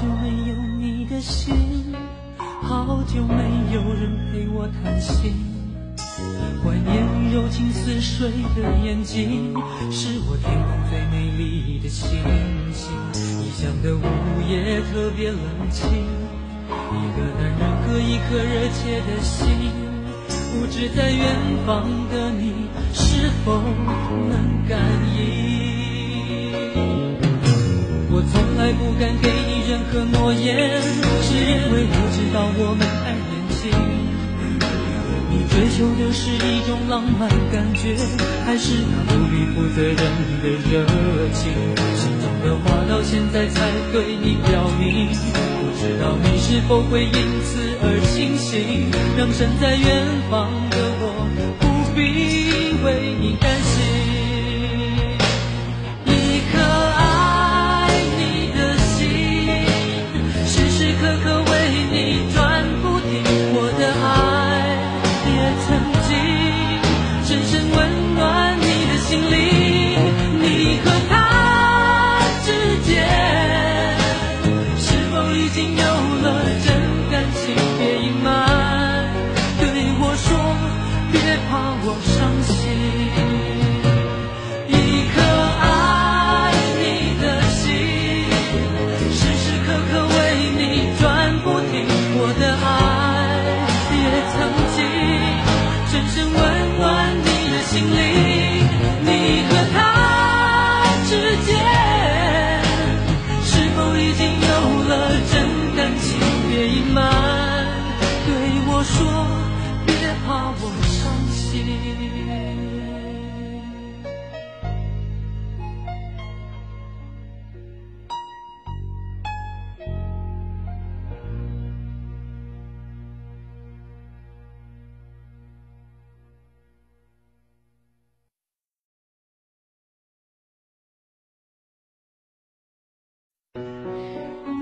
久没有你的心，好久没有人陪我谈心。怀念你柔情似水的眼睛，是我天空最美丽的星星。异乡的午夜特别冷清，一个男人和一颗热切的心，不知在远方的你是否能感应？我从来不敢给任何诺言，是因为我知道我们太年轻。你追求的是一种浪漫感觉，还是那无比负责任的热情？心中的话到现在才对你表明，不知道你是否会因此而清醒，让身在远方的我不必为你担心。我伤心。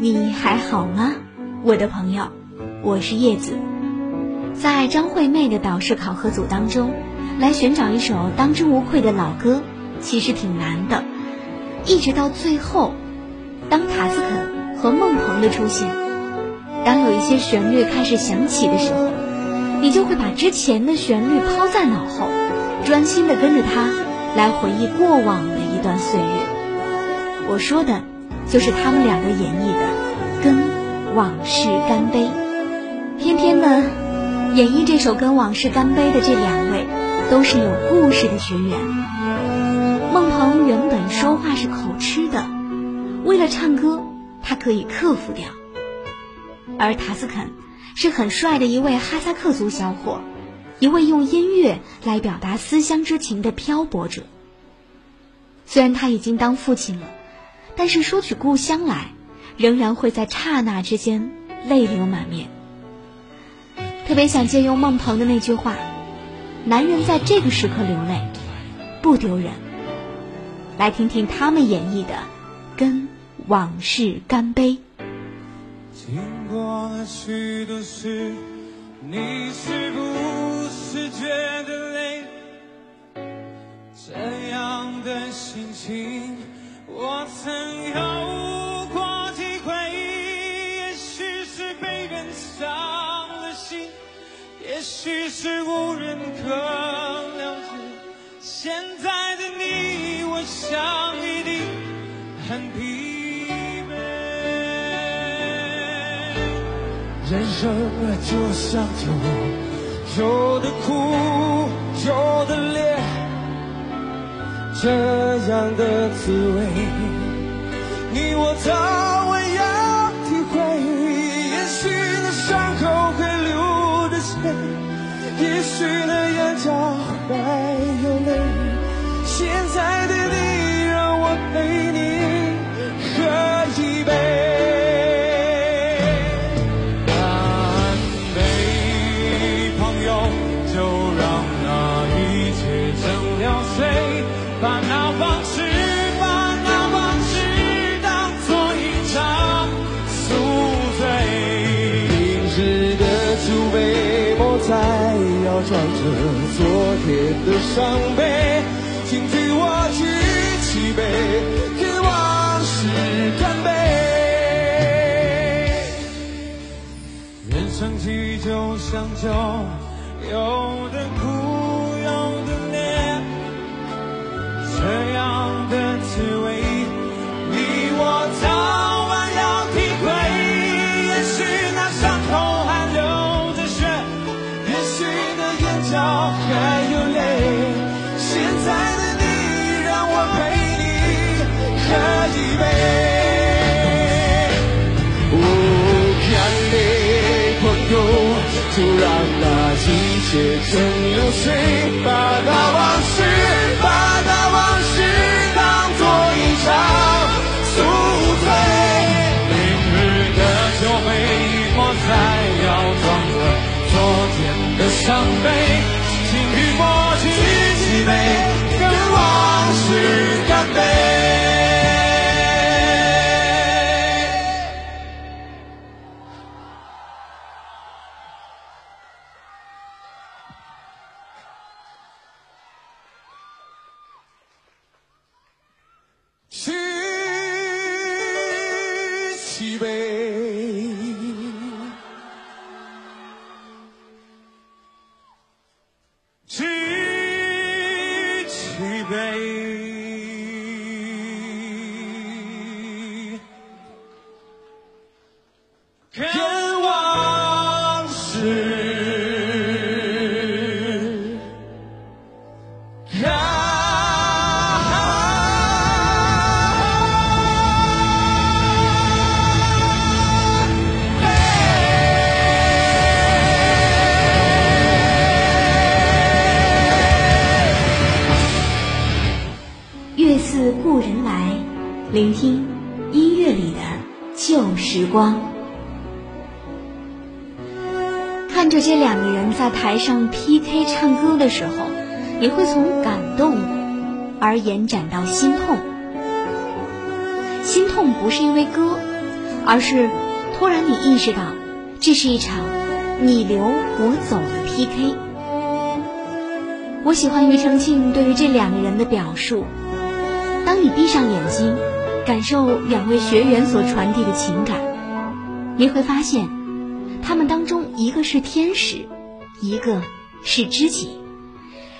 你还好吗，我的朋友？我是叶子。在张惠妹的导师考核组当中，来寻找一首当之无愧的老歌，其实挺难的。一直到最后，当塔斯肯和孟鹏的出现，当有一些旋律开始响起的时候，你就会把之前的旋律抛在脑后，专心的跟着它来回忆过往的一段岁月。我说的。就是他们两个演绎的《跟往事干杯》，偏偏呢，演绎这首《跟往事干杯》的这两位，都是有故事的学员。孟鹏原本说话是口吃的，为了唱歌，他可以克服掉；而塔斯肯是很帅的一位哈萨克族小伙，一位用音乐来表达思乡之情的漂泊者。虽然他已经当父亲了。但是说起故乡来，仍然会在刹那之间泪流满面。特别想借用孟鹏的那句话：“男人在这个时刻流泪，不丢人。”来听听他们演绎的《跟往事干杯》。经过了许多事，你是不是觉得累？这样的心情。我曾有更了解。现在的你，我想一定很疲惫。人生啊就像酒，有的苦，有的烈。这样的滋味，你我早晚要体会。也许那伤口会流着血，也许那还有泪。现在的你，让我陪你喝一杯，干杯，朋友，就让那一切成了谁。把那往事，把那往事当作一场宿醉。凝视的酒杯，莫再要装着别的伤悲。请替我举起杯，跟往事干杯。人生际就像酒，有的苦，写成流水，把那往事，把那往事当作一场宿醉。明日的酒杯我，再要装着昨天的伤悲，起杯，聆听音乐里的旧时光。看着这两个人在台上 PK 唱歌的时候，你会从感动而延展到心痛。心痛不是因为歌，而是突然你意识到，这是一场你留我走的 PK。我喜欢庾澄庆对于这两个人的表述。当你闭上眼睛，感受两位学员所传递的情感，你会发现，他们当中一个是天使，一个是知己，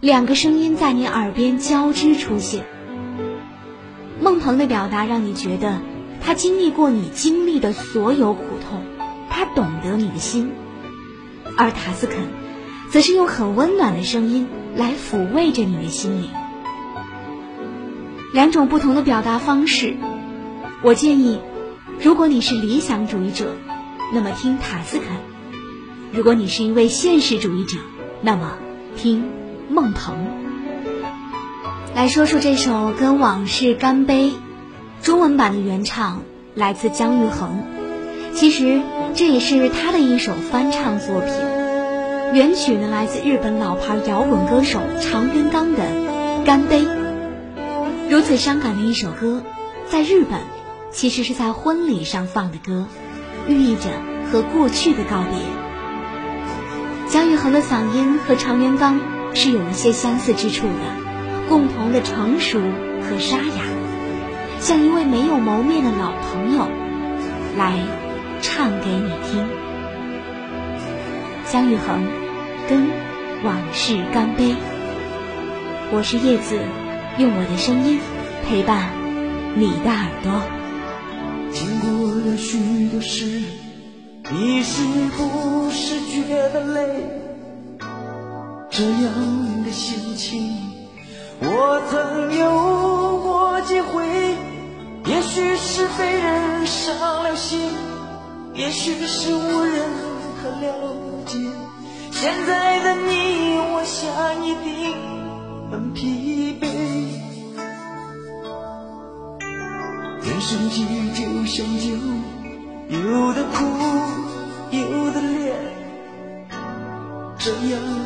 两个声音在你耳边交织出现。孟鹏的表达让你觉得他经历过你经历的所有苦痛，他懂得你的心；而塔斯肯，则是用很温暖的声音来抚慰着你的心灵。两种不同的表达方式，我建议，如果你是理想主义者，那么听塔斯肯；如果你是一位现实主义者，那么听孟鹏。来说说这首《跟往事干杯》，中文版的原唱来自姜育恒，其实这也是他的一首翻唱作品。原曲呢来自日本老牌摇滚歌手长渊刚的《干杯》。如此伤感的一首歌，在日本其实是在婚礼上放的歌，寓意着和过去的告别。姜育恒的嗓音和常元刚是有一些相似之处的，共同的成熟和沙哑，像一位没有谋面的老朋友，来唱给你听。姜育恒跟往事干杯，我是叶子。用我的声音陪伴你的耳朵。是，你是不是觉得累？这样的心情，我曾有过几回。也许是被人伤了心，也许是无人可了解。现在的你，我想一定很疲惫。人生际就像酒，有的苦，有的烈，这样